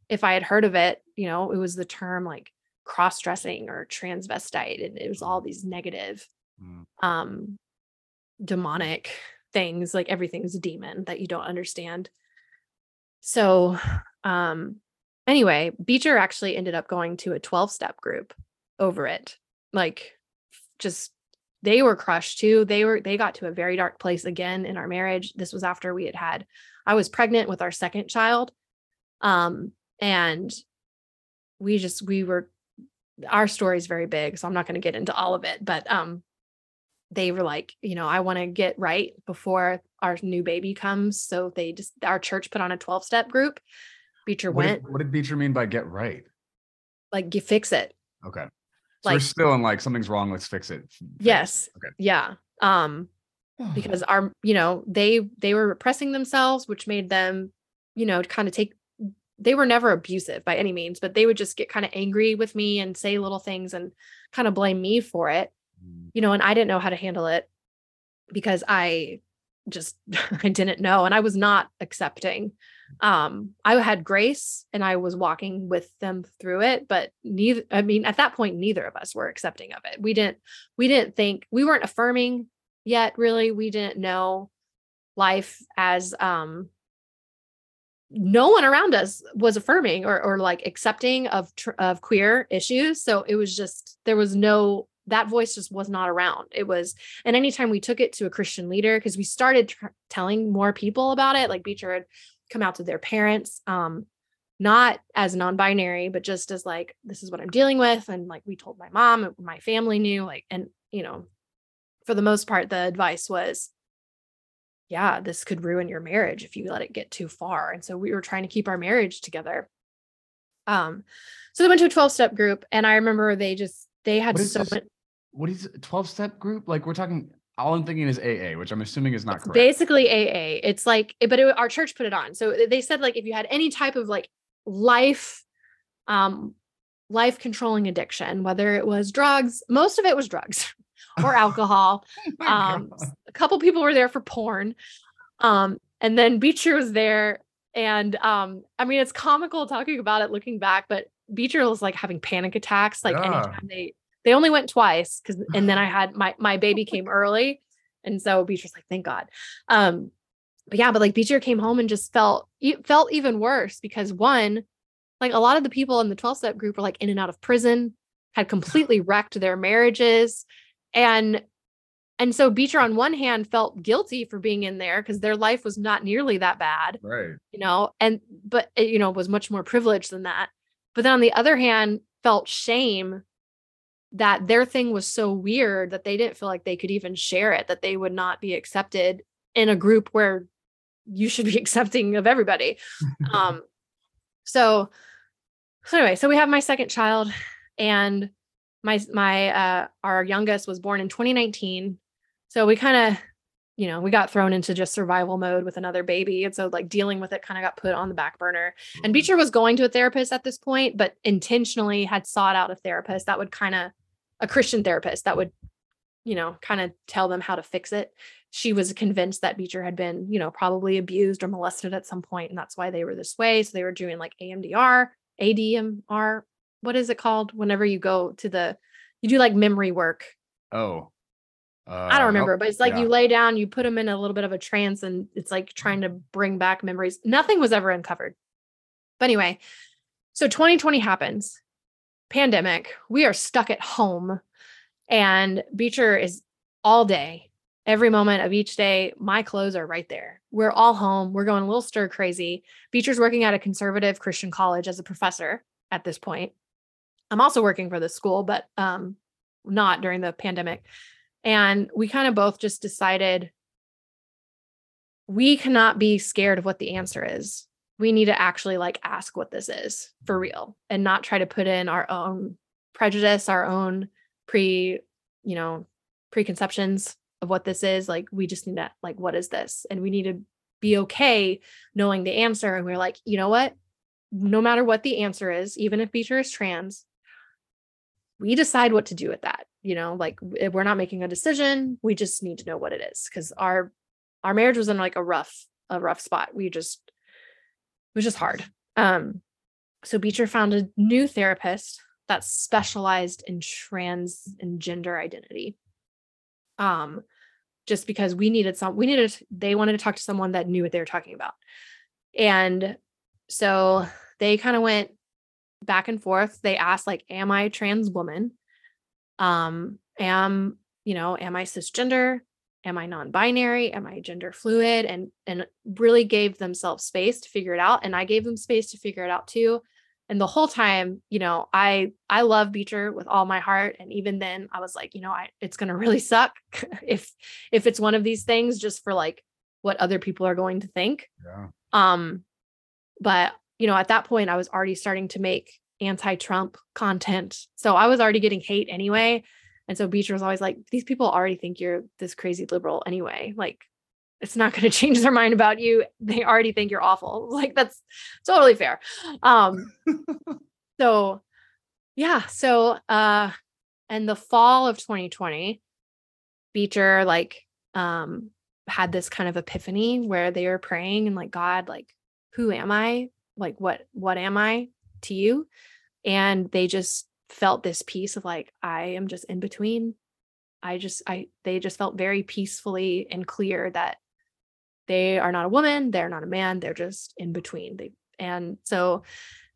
Speaker 2: if i had heard of it you know it was the term like cross-dressing or transvestite and it was all these negative
Speaker 1: Mm.
Speaker 2: um demonic things like everything's a demon that you don't understand. So um anyway beecher actually ended up going to a 12 step group over it like just they were crushed too. They were they got to a very dark place again in our marriage. This was after we had had i was pregnant with our second child um and we just we were our story is very big so i'm not going to get into all of it but um they were like you know i want to get right before our new baby comes so they just our church put on a 12 step group beecher
Speaker 1: What
Speaker 2: went
Speaker 1: did, what did Beecher mean by get right?
Speaker 2: like you fix it
Speaker 1: Okay. So we're still in like something's wrong. Let's fix it.
Speaker 2: yes
Speaker 1: Okay.
Speaker 2: yeah um <sighs> because our you know they they were repressing themselves which made them you know kind of take they were never abusive by any means but they would just get kind of angry with me and say little things and kind of blame me for it
Speaker 1: Mm.
Speaker 2: you know and i didn't know how to handle it because i just <laughs> i didn't know and i was not accepting. Um i had grace and i was walking with them through it but neither i mean at that point neither of us were accepting of it. We didn't we didn't think we weren't affirming yet really. We didn't know life as um no one around us was affirming or or like accepting of tr- of queer issues. So it was just there was no that voice just was not around. It was and anytime we took it to a christian leader because we started tr- telling more people about it like beecher had come out to their parents um not as non-binary but just as like this is what i'm dealing with and like we told my mom my family knew like and you know for the most part the advice was yeah this could ruin your marriage if you let it get too far and so we were trying to keep our marriage together um so they went to a 12 step group and i remember they just they had so
Speaker 1: this?
Speaker 2: much
Speaker 1: What is it? 12 step group? Like we're talking all I'm thinking is AA, which I'm assuming is not
Speaker 2: It's
Speaker 1: correct.
Speaker 2: basically AA. It's like, but it, our church put it on. So they said like if you had any type of like life, um, life controlling addiction, whether it was drugs, most of it was drugs <laughs> or alcohol. <laughs>
Speaker 1: Oh
Speaker 2: um, a couple people were there for porn, um, and then Beecher was there. And um, I mean, it's comical talking about it looking back, but Beecher was like having panic attacks like
Speaker 1: Yeah.
Speaker 2: anytime they they only went twice because <laughs> and then I had my my baby came early. And so Beecher's like, thank God. Um, but yeah, but like Beecher came home and just felt it felt even worse because one, like a lot of the people in the 12 step group were like in and out of prison, had completely wrecked their marriages. And and so Beecher on one hand felt guilty for being in there because their life was not nearly that bad
Speaker 1: right.
Speaker 2: you know, and but it, you know, was much more privileged than that. But then on the other hand, felt shame that their thing was so weird that they didn't feel like they could even share it, that they would not be accepted in a group where you should be <laughs> accepting of everybody. <laughs> Um so so anyway, so we have my second child and my my uh our youngest was born in 2019. So we kind of you know, we got thrown into just survival mode with another baby. And so like dealing with it kind of got put on the back burner. And Beecher was going to a therapist at this point, but intentionally had sought out a therapist that would kind of a Christian therapist that would, you know, kind of tell them how to fix it. She was convinced that Beecher had been, you know, probably abused or molested at some point, and that's why they were this way. So they were doing like AMDR, ADMR. What is it called? Whenever you go to the, you do like memory work
Speaker 1: Oh. Uh,
Speaker 2: I don't
Speaker 1: nope.
Speaker 2: remember, but it's like
Speaker 1: yeah.
Speaker 2: you lay down, you put them in a little bit of a trance, and it's like trying to bring back memories. Nothing was ever uncovered. But anyway, so 2020 happens, pandemic. We are stuck at home, and Beecher is all day, every moment of each day. My clothes are right there. We're all home. We're going a little stir crazy. Beecher's working at a conservative Christian college as a professor at this point. I'm also working for the school, but um, not during the pandemic. And we kind of both just decided we cannot be scared of what the answer is. We need to actually like ask what this is for real and not try to put in our own prejudice, our own pre, you know, preconceptions of what this is. Like we just need to like what is this? And we need to be okay knowing the answer and we're like, you know what? No matter what the answer is, even if Beecher is trans, we decide what to do with that you know like we're not making a decision we just need to know what it is because our our marriage was in like a rough a rough spot we just it was just hard. Um so beecher found a new therapist that specialized in trans and gender identity. Um just because we needed some we needed they wanted to talk to someone that knew what they were talking about. And so they kind of went back and forth they asked like am i a trans woman? Um am you know am i cisgender? Am i non-binary? Am i gender fluid? And and really gave themselves space to figure it out and i gave them space to figure it out too. And the whole time you know i i love beecher with all my heart and even then i was like you know i it's going to really suck <laughs> if if it's one of these things just for like what other people are going to think.
Speaker 1: Yeah.
Speaker 2: um, but you know, at that point, I was already starting to make anti-Trump content, so I was already getting hate anyway. And so Beecher was always like, "These people already think you're this crazy liberal anyway. Like, it's not going <laughs> to change their mind about you. They already think you're awful. <laughs> Like, that's totally fair." Um, <laughs> so yeah, so uh, and the fall of 2020, Beecher like um had this kind of epiphany where they were praying and like god like who am i like what what am i to you? And they just felt this peace of like i am just in between. I just i they just felt very peacefully and clear that they are not a woman they're not a man they're just in between. They and so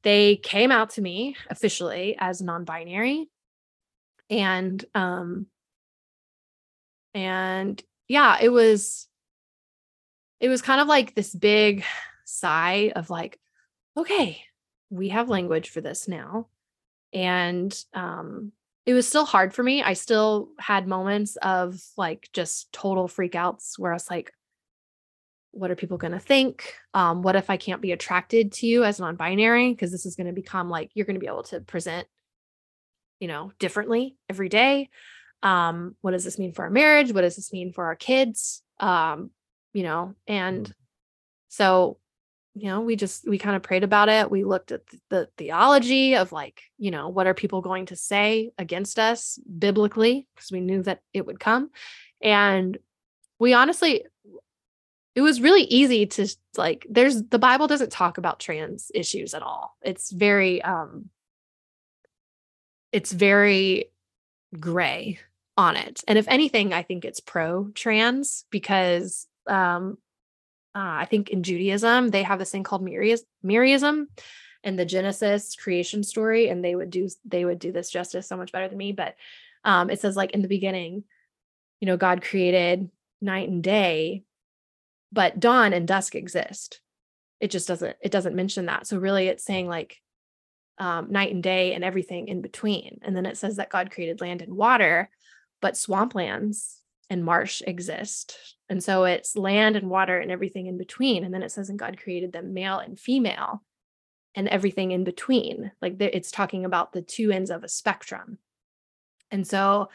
Speaker 2: they came out to me officially as non-binary. And um and yeah it was it was kind of like this big sigh of like okay we have language for this now. And um it was still hard for me. I still had moments of like just total freakouts where i was like what are people going to think? Um what if i can't be attracted to you as non-binary? Because this is going to become like you're going to be able to present you know differently every day. Um what does this mean for our marriage? What does this mean for our kids? Um you know and so you know we just we kind of prayed about it. We looked at the, the theology of like you know what are people going to say against us biblically because we knew that it would come. And we honestly it was really easy to like there's the bible doesn't talk about trans issues at all. It's very um it's very gray on it. And if anything i think it's pro trans because um uh, i think in judaism they have this thing called merism and the genesis creation story and they would do they would do this justice so much better than me but um it says like in the beginning you know god created night and day but dawn and dusk exist. It just doesn't it doesn't mention that. So really it's saying like um, night and day and everything in between. And then it says that god created land and water but swamplands and marsh exist and so it's land and water and everything in between and then it says and god created them male and female and everything in between like it's talking about the two ends of a spectrum and so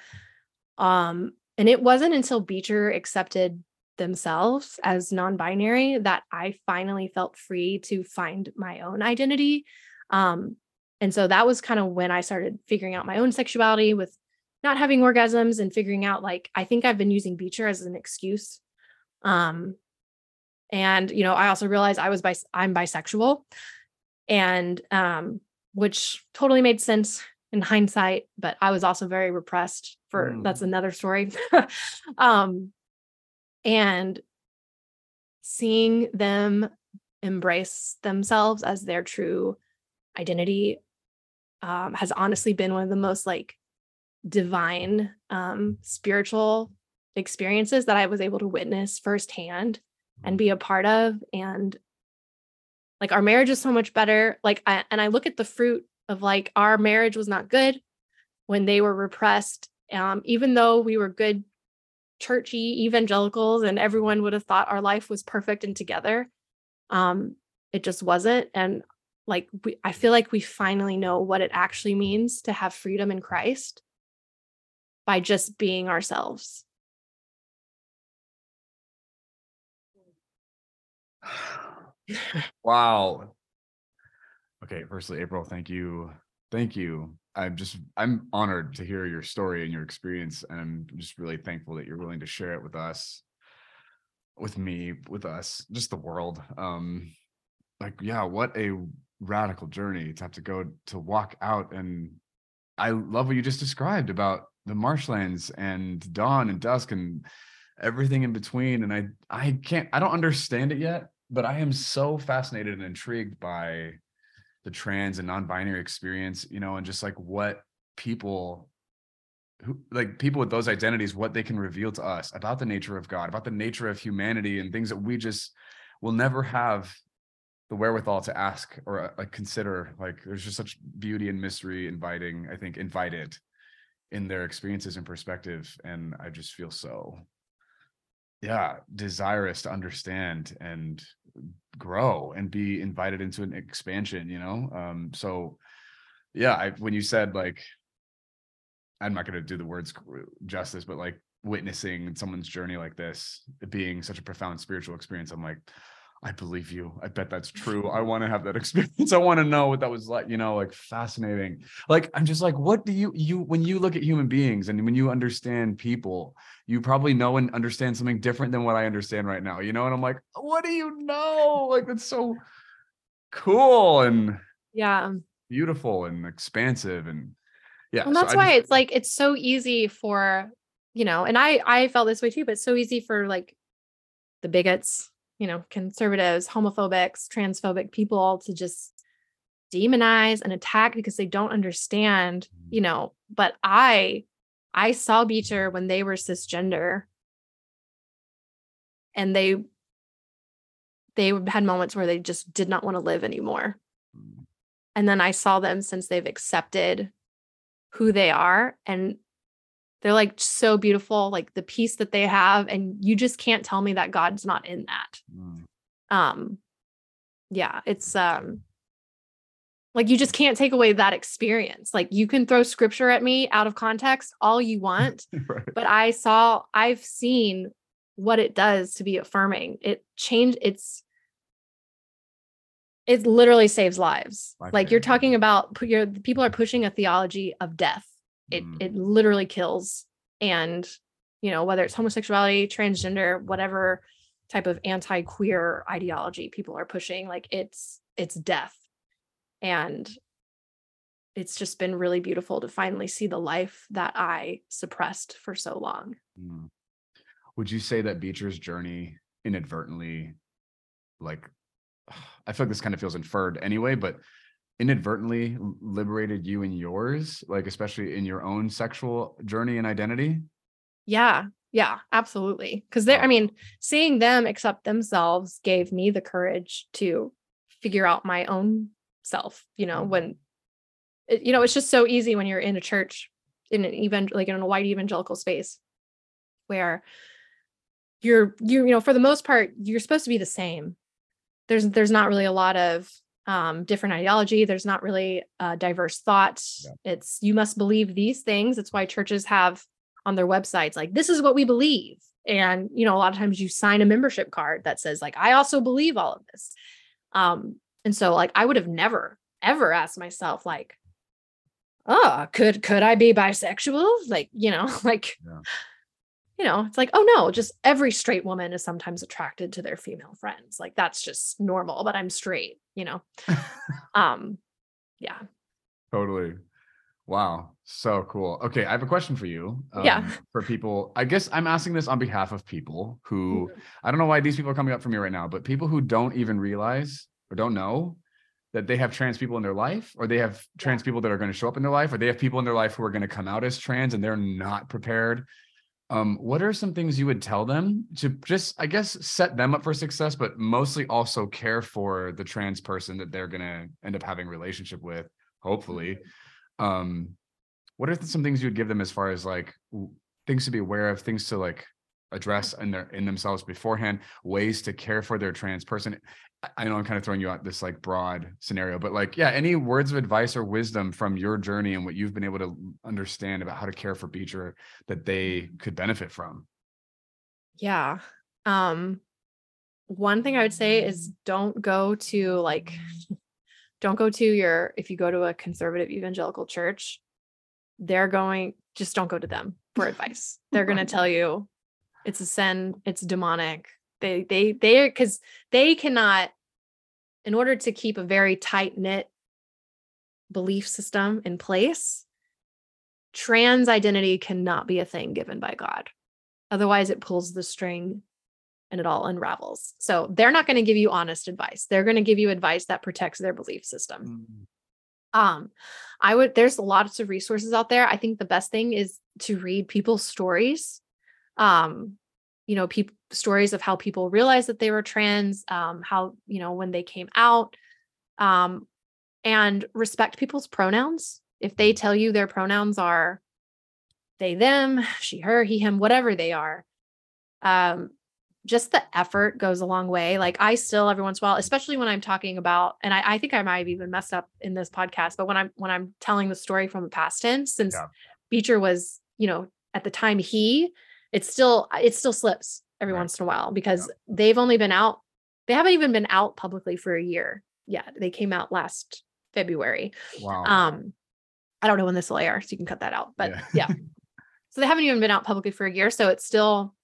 Speaker 2: um and it wasn't until beecher accepted themselves as non-binary that I finally felt free to find my own identity. Um, and so that was kind of when I started figuring out my own sexuality with not having orgasms and figuring out like I think I've been using Beecher as an excuse. Um, and you know, I also realized I was bis- I'm bisexual, and um, which totally made sense in hindsight, but I was also very repressed for mm. that's another story. <laughs> um, and seeing them embrace themselves as their true identity um, has honestly been one of the most like divine um, spiritual experiences that I was able to witness firsthand and be a part of. And like our marriage is so much better. Like, I, and I look at the fruit of like our marriage was not good when they were repressed. Um, even though we were good churchy evangelicals and everyone would have thought our life was perfect and together um it just wasn't and like we, i feel like we finally know what it actually means to have freedom in christ by just being ourselves. <sighs>
Speaker 1: Wow. Okay firstly april thank you thank you. I'm just I'm honored to hear your story and your experience, and I'm just really thankful that you're willing to share it with us, with me, with us, just the world. Um, like, yeah, what a radical journey to have to go to walk out, and I love what you just described about the marshlands and dawn and dusk and everything in between. And I I can't I don't understand it yet, but I am so fascinated and intrigued by the trans and non-binary experience you know and just like what people who like people with those identities what they can reveal to us about the nature of god about the nature of humanity and things that we just will never have the wherewithal to ask or uh, like consider like there's just such beauty and mystery inviting i think invited in their experiences and perspective and i just feel so yeah desirous to understand and grow and be invited into an expansion you know? Um so yeah i when you said like i'm not going to do the words justice but like witnessing someone's journey like this being such a profound spiritual experience i'm like I believe you. I bet that's true. I want to have that <laughs> experience. I want to know what that was like, you know, like fascinating. Like I'm just like what do you you when you look at human beings and when you understand people, you probably know and understand something different than what I understand right now, you know? And I'm like, what do you know? Like that's so cool and
Speaker 2: yeah,
Speaker 1: beautiful and expansive and yeah.
Speaker 2: And that's so why just, it's like it's so easy for, you know, and I I felt this way too, but it's so easy for like the bigots you know, conservatives, homophobics, transphobic people to just demonize and attack because they don't understand, you mm-hmm. know, but I I saw Beecher when they were cisgender and they they had moments where they just did not want to live anymore. Mm. And then I saw them since they've accepted who they are and they're like so beautiful like the peace that they have and you just can't tell me that god's not in that. Mm. um yeah it's um like you just can't take away that experience. Like you can throw scripture at me out of context all you <laughs> want
Speaker 1: right.
Speaker 2: but i saw i've seen what it does to be affirming. It changed it's it literally saves lives.
Speaker 1: Life
Speaker 2: like you're talking about you're people are pushing a theology of death it
Speaker 1: Mm.
Speaker 2: it literally kills and you know whether it's homosexuality transgender whatever type of anti-queer ideology people are pushing like it's it's death and it's just been really beautiful to finally see the life that i suppressed for so long
Speaker 1: Mm. Would you say that Beecher's journey inadvertently, like, <sighs> I feel like this kind of feels inferred anyway, but inadvertently liberated you and yours, like, especially in your own sexual journey and identity?
Speaker 2: yeah yeah absolutely because they're i mean seeing them accept themselves gave me the courage to figure out my own self you know
Speaker 1: Mhm.
Speaker 2: when you know it's just so easy when you're in a church in an even like in a white evangelical space where you're you you know for the most part you're supposed to be the same there's there's not really a lot of um different ideology. There's not really uh diverse thought.
Speaker 1: Yeah.
Speaker 2: it's you must believe these things. It's why churches have on their websites like this is what we believe. And you know a lot of times you sign a membership card that says like i also believe all of this. Um and so like i would have never ever asked myself like oh could could i be bisexual? Like you know <laughs> like
Speaker 1: Yeah.
Speaker 2: you know it's like oh no just every straight woman is sometimes attracted to their female friends. Like that's just normal but i'm straight you know <laughs> um yeah
Speaker 1: Totally. Wow. So cool. Okay. I have a question for you.
Speaker 2: Yeah.
Speaker 1: um, For people, I guess I'm asking this on behalf of people who, I don't know why these people are coming up for me right now, but people who don't even realize or don't know that they have trans people in their life, or they have trans people that are going to show up in their life, or they have people in their life who are going to come out as trans and they're not prepared. Um, what are some things you would tell them to just, I guess, set them up for success, but mostly also care for the trans person that they're going to end up having a relationship with, hopefully? um what are some things you would give them as far as like things to be aware of things to like address in their in themselves beforehand ways to care for their trans person I- know i'm kind of throwing you out this like broad scenario but like yeah any words of advice or wisdom from your journey and what you've been able to understand about how to care for beecher that they could benefit from
Speaker 2: Yeah. Um one thing I would say is don't go to like don't go to your if you go to a conservative evangelical church, they're going just don't go to them for <laughs> advice. They're going to tell you it's a sin, it's demonic. They they they cuz they cannot in order to keep a very tight knit belief system in place, trans identity cannot be a thing given by God. Otherwise, it pulls the string and it all unravels. So they're not going to give you honest advice. They're going to give you advice that protects their belief system. Um, I would, there's lots of resources out there. I think the best thing is to read people's stories. Um, you know, people stories of how people realized that they were trans, um, how, you know, when they came out, um, and respect people's pronouns. If they tell you their pronouns are they, them, <sighs> she, her, he, him, whatever they are, um, just the effort goes a long way. Like I still every once in a while, especially when I'm talking about, and I, I think I might have even messed up in this podcast, but when I'm when I'm telling the story from the past tense, since
Speaker 1: Yeah.
Speaker 2: Beecher was, you know, at the time he, it's still it still slips every
Speaker 1: Right.
Speaker 2: once in a while because they've only been out, they haven't even been out publicly for a year yet. They came out last February.
Speaker 1: wow
Speaker 2: Um, I don't know when this will air, so you can cut that out. But
Speaker 1: Yeah.
Speaker 2: yeah. <laughs> so they haven't even been out publicly for a year. So it's still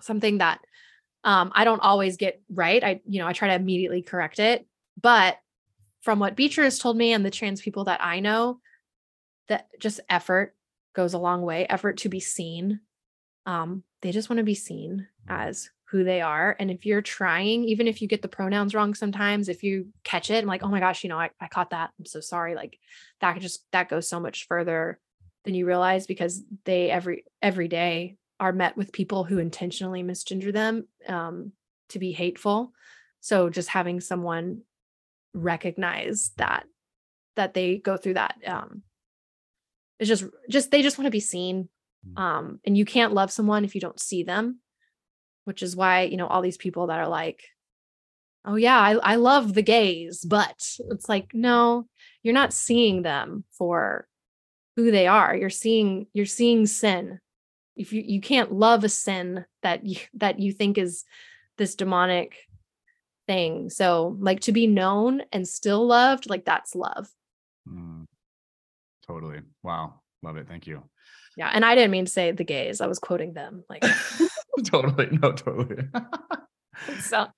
Speaker 2: something that um I don't always get right. I, you know, I try to immediately correct it. But from what Beecher has told me and the trans people that I know, that just effort goes a long way. Effort to be seen. Um, they just want to be seen as who they are. And if you're trying, even if you get the pronouns wrong sometimes, if you catch it, I'm like, oh my gosh, you know, I, I caught that. I'm so sorry. Like that could just that goes so much further than you realize because they every every day are met with people who intentionally misgender them um, to be hateful. So just having someone recognize that that they go through that um, it's just just they just want to be seen
Speaker 1: Mm.
Speaker 2: Um and you can't love someone if you don't see them which is why you know all these people that are like oh yeah, I, I love the gays, but it's like, no, you're not seeing them for who they are. You're seeing you're seeing sin. If you, you can't love a sin that you <laughs> that you think is this demonic thing. So like to be known and still loved, like that's love. Mm,
Speaker 1: totally. Wow. Love it. Thank you.
Speaker 2: Yeah. And I didn't mean to say the gays. I was quoting them. Like <laughs>
Speaker 1: totally. No, totally. <laughs> so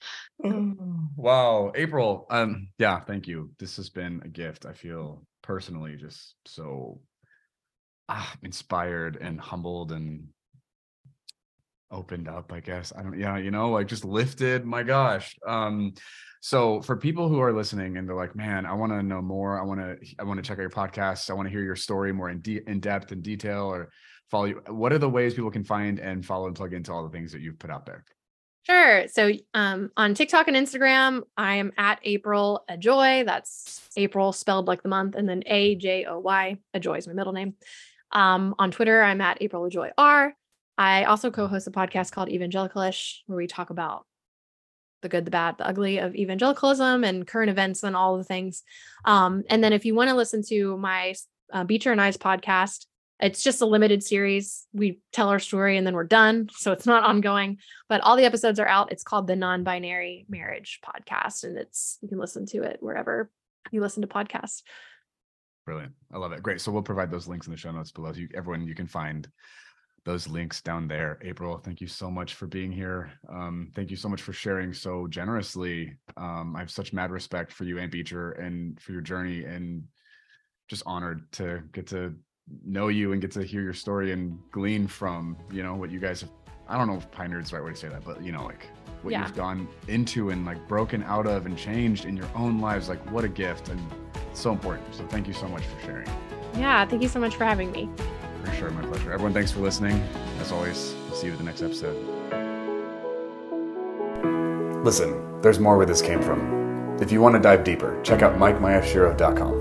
Speaker 1: <sighs> wow. April. Um, yeah, thank you. This has been a gift. I feel personally just so ah, inspired and humbled and opened up i guess i don't yeah you know like just lifted my gosh um so for people who are listening and they're like man i want to know more i want to i want to check out your podcast i want to hear your story more in, de- in depth and detail or follow you what are the ways people can find and follow and plug into all the things that you've put out there
Speaker 2: Sure. So um, on TikTok and Instagram, I am at April Ajoy. That's April spelled like the month, and then A J O Y. Ajoy is my middle name. Um, on Twitter, I'm at April Ajoy R. I also co host a podcast called Evangelicalish, where we talk about the good, the bad, the ugly of evangelicalism and current events and all the things. Um, and then if you want to listen to my uh, Beecher and I's podcast, it's just a limited series. We tell our story and then we're done. So it's not ongoing, but all the episodes are out. It's called the Non Binary Marriage Podcast, and it's you can listen to it wherever you listen to podcasts.
Speaker 1: Brilliant. I love it. Great. So we'll provide those links in the show notes below. You, everyone, you can find those links down there. April, thank you so much for being here. Um, thank you so much for sharing so generously. Um, I have such mad respect for you and Beecher and for your journey and just honored to get to know you and get to hear your story and glean from, you know, what you guys have. I don't know if pioneered is the right way to say that, but you know, like what yeah. you've gone into and like broken out of and changed in your own lives. Like what a gift and so important. So thank you so much for sharing.
Speaker 2: Yeah. Thank you so much for having me.
Speaker 1: For sure. My pleasure. Everyone, thanks for listening. As always, we'll see you at the next episode. Listen, there's more where this came from. If you want to dive deeper, check out MikeMyFshiro.com.